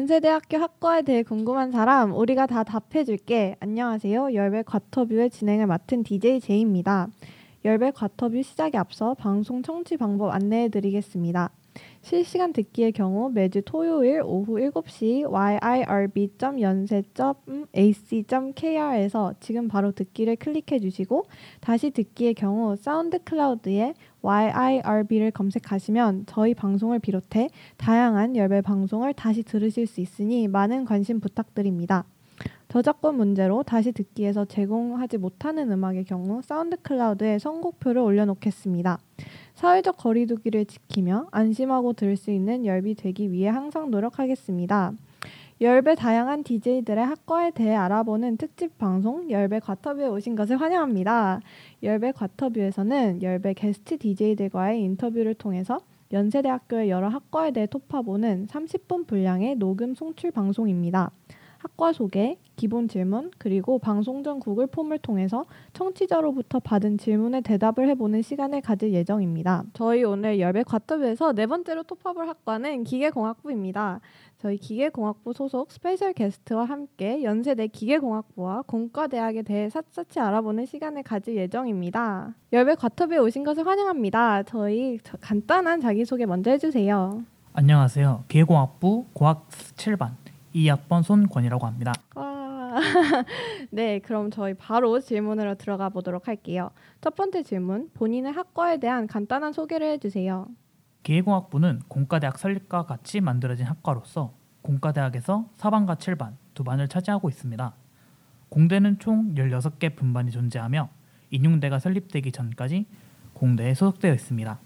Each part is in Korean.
연세대학교 학과에 대해 궁금한 사람 우리가 다 답해줄게. 안녕하세요. 열배 과터뷰의 진행을 맡은 DJ 제이입니다. 열배 과터뷰 시작에 앞서 방송 청취 방법 안내해드리겠습니다. 실시간 듣기의 경우 매주 토요일 오후 7시 yirb.연세.ac.kr에서 지금 바로 듣기를 클릭해 주시고 다시 듣기의 경우 사운드 클라우드에 yirb를 검색하시면 저희 방송을 비롯해 다양한 열배 방송을 다시 들으실 수 있으니 많은 관심 부탁드립니다. 저작권 문제로 다시 듣기에서 제공하지 못하는 음악의 경우 사운드 클라우드에 선곡표를 올려놓겠습니다. 사회적 거리두기를 지키며 안심하고 들을 수 있는 열비 되기 위해 항상 노력하겠습니다. 열배 다양한 DJ들의 학과에 대해 알아보는 특집 방송 열배 과터뷰에 오신 것을 환영합니다. 열배 과터뷰에서는 열배 게스트 DJ들과의 인터뷰를 통해서 연세대학교의 여러 학과에 대해 톺아보는 30분 분량의 녹음 송출 방송입니다. 학과 소개, 기본 질문, 그리고 방송 전 구글 폼을 통해서 청취자로부터 받은 질문에 대답을 해보는 시간을 가질 예정입니다. 저희 오늘 열배 과터뷰에서 네 번째로 톺아볼 학과는 기계공학부입니다. 저희 기계공학부 소속 special 게스트와 함께 연세대 기계공학부와 공과대학에 대해 샅샅이 알아보는 시간을 가질 예정입니다. 열배 과터뷰에 오신 것을 환영합니다. 저희 간단한 자기소개 먼저 해주세요. 안녕하세요. 기계공학부 고학 7반 2학번 손권이라고 합니다. 네, 그럼 저희 바로 질문으로 들어가 보도록 할게요. 첫 번째 질문, 본인의 학과에 대한 간단한 소개를 해주세요. 기계공학부는 공과대학 설립과 같이 만들어진 학과로서 공과대학에서 4반과 7반 두 반을 차지하고 있습니다. 공대는 총 16개 분반이 존재하며 인용대가 설립되기 전까지 공대에 소속되어 있습니다.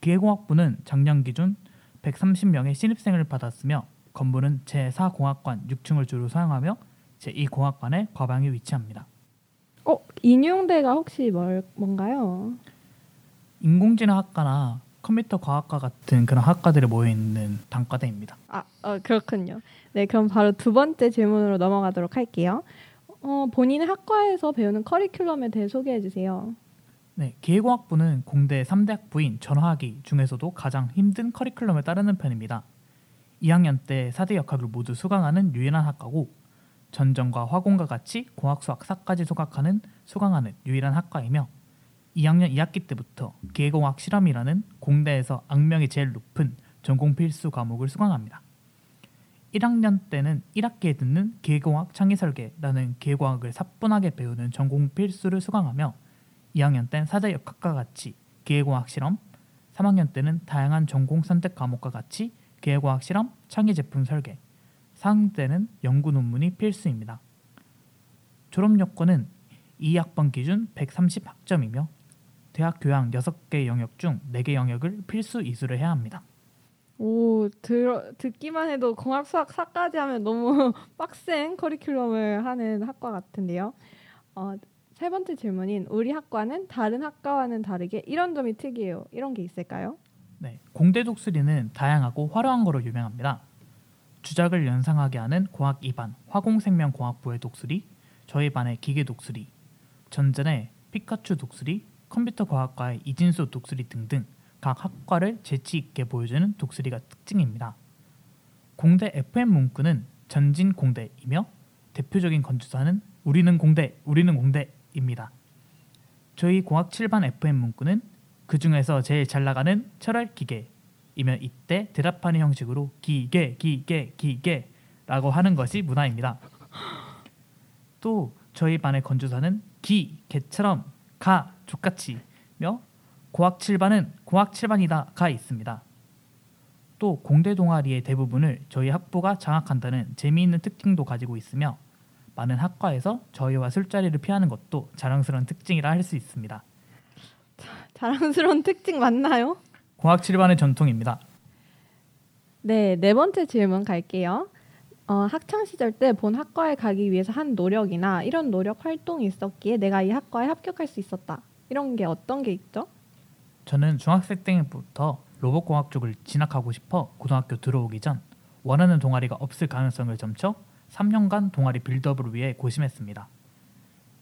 기계공학부는 작년 기준 130명의 신입생을 받았으며 건물은 제4공학관 6층을 주로 사용하며 제2공학관의 과방에 위치합니다. 어, 인용대가 혹시 뭘, 뭔가요? 인공지능 학과나 컴퓨터 과학과 같은 그런 학과들이 모여 있는 단과대입니다. 아, 어, 그렇군요. 네, 그럼 바로 두 번째 질문으로 넘어가도록 할게요. 어, 본인의 학과에서 배우는 커리큘럼에 대해 소개해 주세요. 네, 기계공학부는 공대 3대 학부인 전화기 중에서도 가장 힘든 커리큘럼을 따르는 편입니다. 2학년 때 4대 역학을 모두 수강하는 유일한 학과고 전정과 화공과 같이 공학, 수학, 사까지 수학하는 수강하는 유일한 학과이며 2학년 2학기 때부터 기계공학 실험이라는 공대에서 악명이 제일 높은 전공 필수 과목을 수강합니다. 1학년 때는 1학기에 듣는 기계공학 창의설계라는 기계공학을 사뿐하게 배우는 전공 필수를 수강하며 2학년 땐 사대 역학과 같이 기계공학 실험, 3학년 때는 다양한 전공 선택 과목과 같이 기계과학 실험, 창의 제품 설계, 때는 연구 논문이 필수입니다. 졸업 요건은 2학번 기준 130학점이며 대학 교양 6개 영역 중 4개 영역을 필수 이수를 해야 합니다. 오, 들, 듣기만 해도 공학, 수학, 사까지 하면 너무 빡센 커리큘럼을 하는 학과 같은데요. 어, 세 번째 질문인 우리 학과는 다른 학과와는 다르게 이런 점이 특이해요. 이런 게 있을까요? 네, 공대 독수리는 다양하고 화려한 거로 유명합니다. 주작을 연상하게 하는 공학 2반 화공생명공학부의 독수리, 저희 반의 기계 독수리, 전전의 피카츄 독수리, 컴퓨터 과학과의 이진수 독수리 등등 각 학과를 재치 있게 보여주는 독수리가 특징입니다. 공대 FM 문구는 전진 공대이며 대표적인 건축사는 우리는 공대, 우리는 공대입니다. 저희 공학 7반 FM 문구는 그 중에서 제일 잘 나가는 철학 기계 이면 이때 대답하는 형식으로 기계 기계 기계라고 하는 것이 문화입니다. 또 저희 반의 건조사는 기 개처럼 가 족같이며 고학 7반은 고학 7반이다가 있습니다. 또 공대 동아리의 대부분을 저희 학부가 장악한다는 재미있는 특징도 가지고 있으며 많은 학과에서 저희와 술자리를 피하는 것도 자랑스러운 특징이라 할 수 있습니다. 자랑스러운 특징 맞나요? 공학 7반의 전통입니다. 네, 네 번째 질문 갈게요. 어, 학창 시절 때 본 학과에 가기 위해서 한 노력이나 이런 노력 활동이 있었기에 내가 이 학과에 합격할 수 있었다. 이런 게 어떤 게 있죠? 저는 중학생 때부터 로봇공학 쪽을 진학하고 싶어 고등학교 들어오기 전 원하는 동아리가 없을 가능성을 점쳐 3년간 동아리 빌드업을 위해 고심했습니다.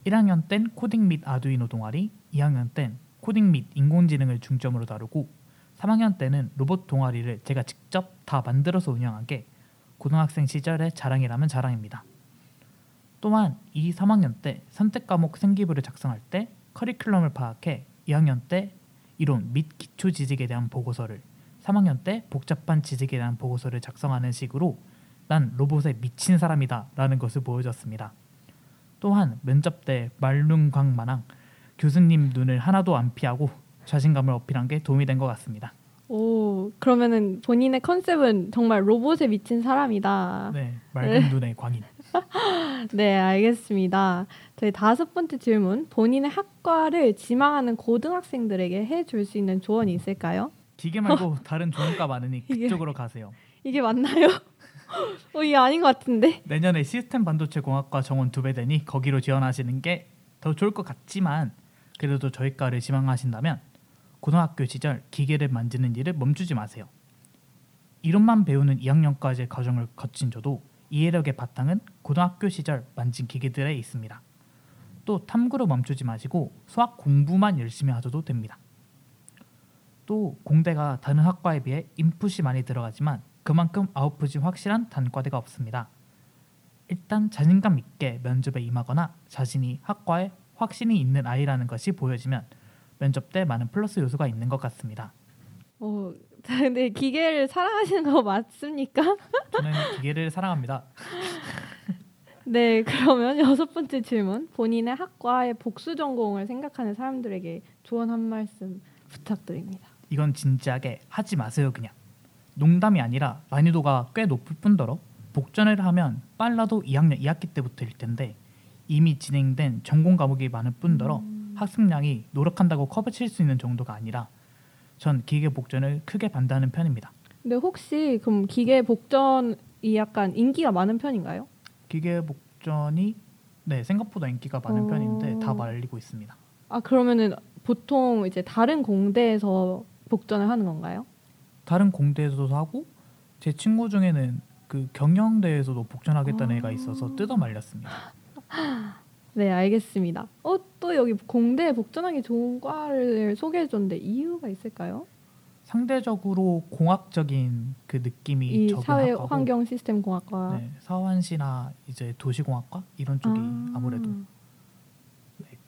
1학년 땐 코딩 및 아두이노 동아리, 2학년 땐 코딩 및 인공지능을 중점으로 다루고 3학년 때는 로봇 동아리를 제가 직접 다 만들어서 운영하게 고등학생 시절의 자랑이라면 자랑입니다. 또한 이 3학년 때 선택 과목 생기부를 작성할 때 커리큘럼을 파악해 2학년 때 이론 및 기초 지식에 대한 보고서를 3학년 때 복잡한 지식에 대한 보고서를 작성하는 식으로 난 로봇에 미친 사람이다 라는 것을 보여줬습니다. 또한 면접 때 말lun광마랑 교수님 눈을 하나도 안 피하고 자신감을 어필한 게 도움이 된 것 같습니다. 오, 그러면은 본인의 컨셉은 정말 로봇에 미친 사람이다. 네, 맑은 눈의 광인. 네, 알겠습니다. 저희 다섯 번째 질문. 본인의 학과를 지망하는 고등학생들에게 해줄 수 있는 조언이 있을까요? 기계 말고 다른 좋은 과 많으니 이게- 그쪽으로 가세요. 이게 맞나요? 어, 이게 아닌 것 같은데. 내년에 시스템 반도체 공학과 정원 두 배 되니 거기로 지원하시는 게 더 좋을 것 같지만 그래도 저희 과를 지망하신다면 고등학교 시절 기계를 만지는 일을 멈추지 마세요. 이론만 배우는 2학년까지의 과정을 거친 저도 이해력의 바탕은 고등학교 시절 만진 기계들에 있습니다. 또 탐구로 멈추지 마시고 수학 공부만 열심히 하셔도 됩니다. 또 공대가 다른 학과에 비해 인풋이 많이 들어가지만 그만큼 아웃풋이 확실한 단과대가 없습니다. 일단 자신감 있게 면접에 임하거나 자신이 학과에 확신이 있는 아이라는 것이 보여지면 면접 때 많은 플러스 요소가 있는 것 같습니다. 어, 근데 기계를 사랑하시는 거 맞습니까? 저는 기계를 사랑합니다. 네, 그러면 여섯 번째 질문. 본인의 학과의 복수 전공을 생각하는 사람들에게 조언 한 말씀 부탁드립니다. 이건 진지하게 하지 마세요 그냥. 농담이 아니라 난이도가 꽤 높을 뿐더러 복전을 하면 빨라도 2학년 2학기 때부터일 텐데 이미 진행된 전공 과목이 많을 뿐더러 학습량이 노력한다고 커버 칠 수 있는 정도가 아니라 전 기계 복전을 크게 반대하는 편입니다. 근데 혹시 그럼 기계 복전이 약간 인기가 많은 편인가요? 기계 복전이 네 생각보다 인기가 많은 어. 편인데 다 말리고 있습니다. 아 그러면은 보통 이제 다른 공대에서 복전을 하는 건가요? 다른 공대에서도 하고 제 친구 중에는 그 경영대에서도 복전하겠다는 아. 애가 있어서 뜯어 말렸습니다. 네, 알겠습니다. 어, 또 여기 공대에 복전하기 좋은 과를 소개해 줬는데 이유가 있을까요? 상대적으로 공학적인 그 느낌이 이 적은 사회 학과고 환경 시스템 공학과 네, 사환시나 이제 도시공학과 이런 쪽이 아... 무래도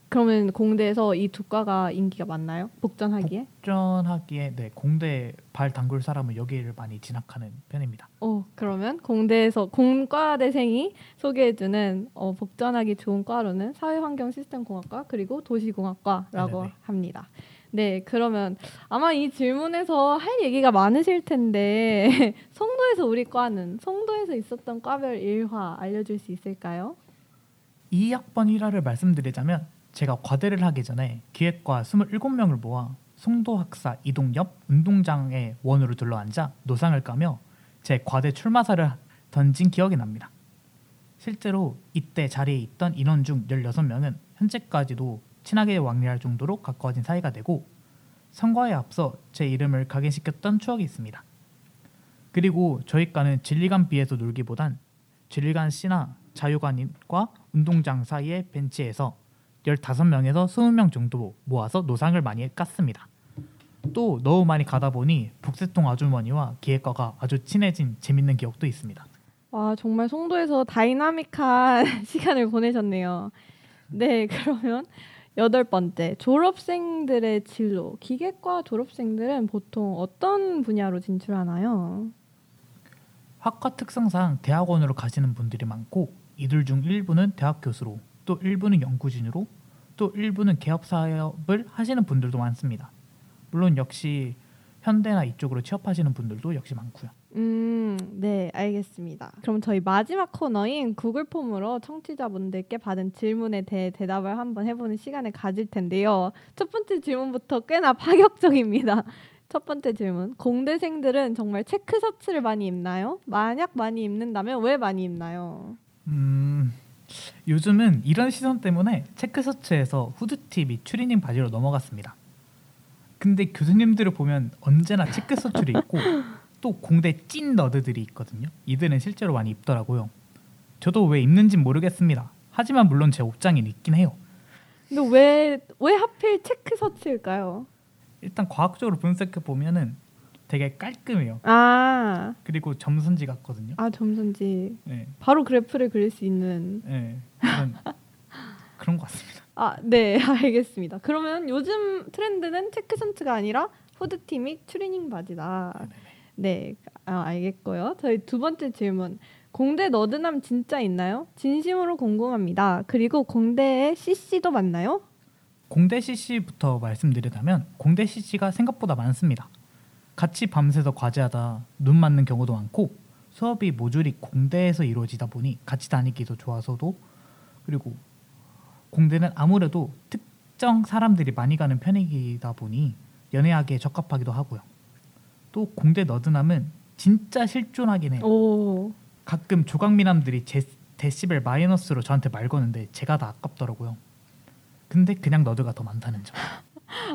그러면 공대에서 이 두 과가 인기가 많나요? 복전하기에? 복전하기에 네 공대 발 담글 사람은 여기를 많이 진학하는 편입니다. 어, 그러면 공대에서 공과대생이 소개해주는 어, 복전하기 좋은 과로는 사회환경 시스템 공학과 그리고 도시공학과라고 네네네. 합니다. 네, 그러면 아마 이 질문에서 할 얘기가 많으실 텐데 송도에서 우리 과는 송도에서 있었던 과별 일화 알려줄 수 있을까요? 2학번 1화를 말씀드리자면 제가 과대를 하기 전에 기획과 27명을 모아 송도 학사 이동 옆 운동장에 원으로 둘러앉아 노상을 까며 제 과대 출마사를 던진 기억이 납니다. 실제로 이때 자리에 있던 인원 중 16명은 현재까지도 친하게 왕래할 정도로 가까워진 사이가 되고 선거에 앞서 제 이름을 각인시켰던 추억이 있습니다. 그리고 저희과는 진리관 비에서 놀기보단 진리관 C나 자유관과 운동장 사이의 벤치에서 15명에서 20명 정도 모아서 노상을 많이 깠습니다. 또 너무 많이 가다 보니 북새통 아주머니와 기획과가 아주 친해진 재밌는 기억도 있습니다. 와 정말 송도에서 다이나믹한 시간을 보내셨네요. 네 그러면 여덟 번째 졸업생들의 진로 기계과 졸업생들은 보통 어떤 분야로 진출하나요? 학과 특성상 대학원으로 가시는 분들이 많고 이들 중 일부는 대학 교수로 또 일부는 연구진으로 또 일부는 개업 사업을 하시는 분들도 많습니다. 물론 역시 현대나 이쪽으로 취업하시는 분들도 역시 많고요. 음, 네, 알겠습니다. 그럼 저희 마지막 코너인 구글 폼으로 청취자분들께 받은 질문에 대해 대답을 한번 해보는 시간을 가질 텐데요. 첫 번째 질문부터 꽤나 파격적입니다. 첫 번째 질문. 공대생들은 정말 체크 셔츠를 많이 입나요? 만약 많이 입는다면 왜 많이 입나요? 음, 요즘은 이런 시선 때문에 체크셔츠에서 후드티 및 추리닝 바지로 넘어갔습니다. 근데 교수님들을 보면 언제나 체크셔츠를 입고 또 공대 찐 너드들이 있거든요. 이들은 실제로 많이 입더라고요. 저도 왜 입는진 모르겠습니다. 하지만 물론 제 옷장엔 있긴 해요. 근데 왜, 왜 하필 체크셔츠일까요? 일단 과학적으로 분석해 보면은 되게 깔끔해요. 아, 그리고 점선지 같거든요. 아 점선지 네, 바로 그래프를 그릴 수 있는. 네 그런 그런 것 같습니다. 아, 네, 알겠습니다. 그러면 요즘 트렌드는 체크 션츠가 아니라 후드티 및 추리닝 바지다. 네, 아, 알겠고요. 저희 두 번째 질문. 공대 너드남 진짜 있나요? 진심으로 궁금합니다. 그리고 공대에 CC도 맞나요? 공대 CC부터 말씀드리자면 공대 CC가 생각보다 많습니다. 같이 밤새서 과제하다 눈 맞는 경우도 많고 수업이 모듈이 공대에서 이루어지다 보니 같이 다니기 도 좋아서도 그리고 공대는 아무래도 특정 사람들이 많이 가는 편이다 보니 연애하기에 적합하기도 하고요. 또 공대 너드남은 진짜 실존하긴 해요. 오, 가끔 조각미남들이 제 데시벨 마이너스로 저한테 말 거는데 제가 다 아깝더라고요. 근데 그냥 너드가 더 많다는 점.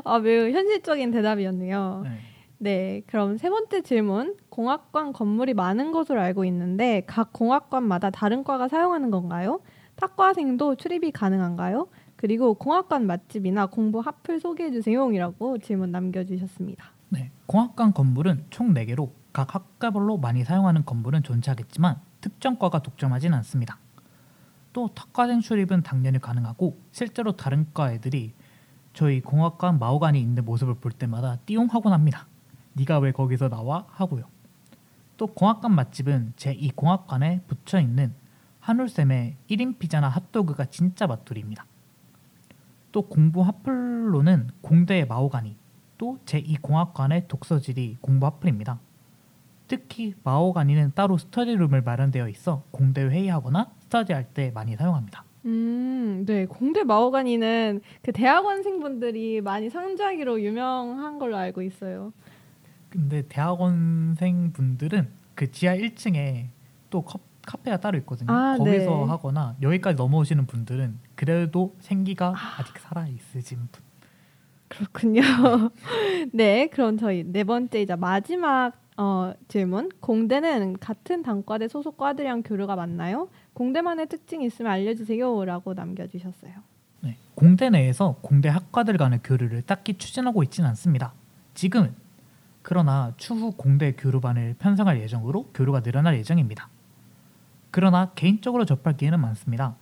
아 매우 현실적인 대답이었네요. 네. 네, 그럼 세 번째 질문. 공학관 건물이 많은 것으로 알고 있는데 각 공학관마다 다른 과가 사용하는 건가요? 탁과생도 출입이 가능한가요? 그리고 공학관 맛집이나 공부 핫플 소개해 주세요이라고 질문 남겨 주셨습니다. 네, 공학관 건물은 총 4개로 각 학과별로 많이 사용하는 건물은 존재하겠지만 특정 과가 독점하진 않습니다. 또 탁과생 출입은 당연히 가능하고 실제로 다른 과 애들이 저희 공학관 마오관이 있는 모습을 볼 때마다 띠용하곤 합니다. 네가 왜 거기서 나와? 하고요. 또 공학관 맛집은 제이 공학관에 붙여 있는 한울쌤의 1인 피자나 핫도그가 진짜 맛돌이입니다. 또 공부 핫플로는 공대의 마오가니 또 제2 공학관의 독서실이 공부 핫플입니다. 특히 마오가니는 따로 스터디룸을 마련되어 있어 공대 회의하거나 스터디할 때 많이 사용합니다. 음, 네, 공대 마오가니는 그 대학원생분들이 많이 상주하기로 유명한 걸로 알고 있어요. 근데 대학원생 분들은 그 지하 1층에 또 컵, 카페가 따로 있거든요. 아, 거기서 네. 하거나 여기까지 넘어오시는 분들은 그래도 생기가 아 직 살아 있으신 분. 그렇군요. 네, 그럼 저희 네 번째이자 마지막 어, 질문. 공대는 같은 단과대 소속 과들이랑 교류가 많나요? 공대만의 특징이 있으면 알려주세요라고 남겨주셨어요. 네, 공대 내에서 공대 학과들 간의 교류를 딱히 추진하고 있지는 않습니다. 지금은 그러나 추후 공대 교류반을 편성할 예정으로 교류가 늘어날 예정입니다. 그러나 개인적으로 접할 기회는 많습니다.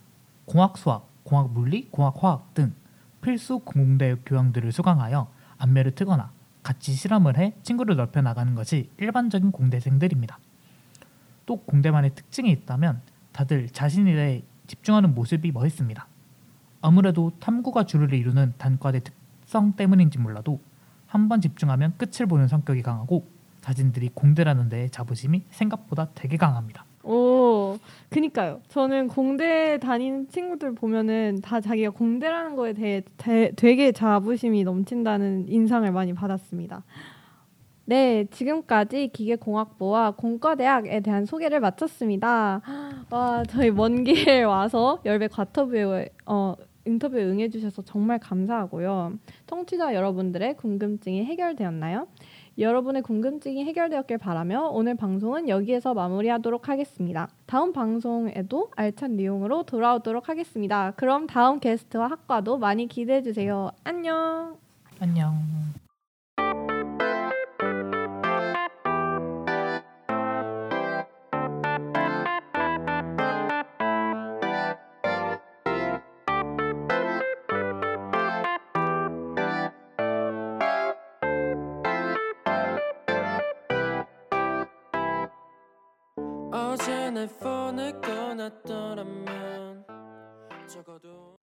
공학 수학, 공학 물리, 공학 화학 등 필수 공대 교양들을 수강하여 안면을 트거나 같이 실험을 해 친구를 넓혀 나가는 것이 일반적인 공대생들입니다. 또 공대만의 특징이 있다면 다들 자신 일에 집중하는 모습이 멋있습니다. 아무래도 탐구가 주를 이루는 단과대 특성 때문인지 몰라도 한 번 집중하면 끝을 보는 성격이 강하고 자신들이 공대라는 데에 자부심이 생각보다 되게 강합니다. 오, 그니까요. 저는 공대 다니는 친구들 보면은 다 자기가 공대라는 거에 대해 대- 되게 자부심이 넘친다는 인상을 많이 받았습니다. 네, 지금까지 기계공학부와 공과대학에 대한 소개를 마쳤습니다. 와, 저희 먼 길 와서 열배 과터뷰에 어, 인터뷰에 응해주셔서 정말 감사하고요. 청취자 여러분들의 궁금증이 해결되었나요? 여러분의 궁금증이 해결되었길 바라며 오늘 방송은 여기에서 마무리하도록 하겠습니다. 다음 방송에도 알찬 내용으로 돌아오도록 하겠습니다. 그럼 다음 게스트와 학과도 많이 기대해 주세요. 안녕. 안녕. 어제 내 폰을 꺼놨더라면 적어도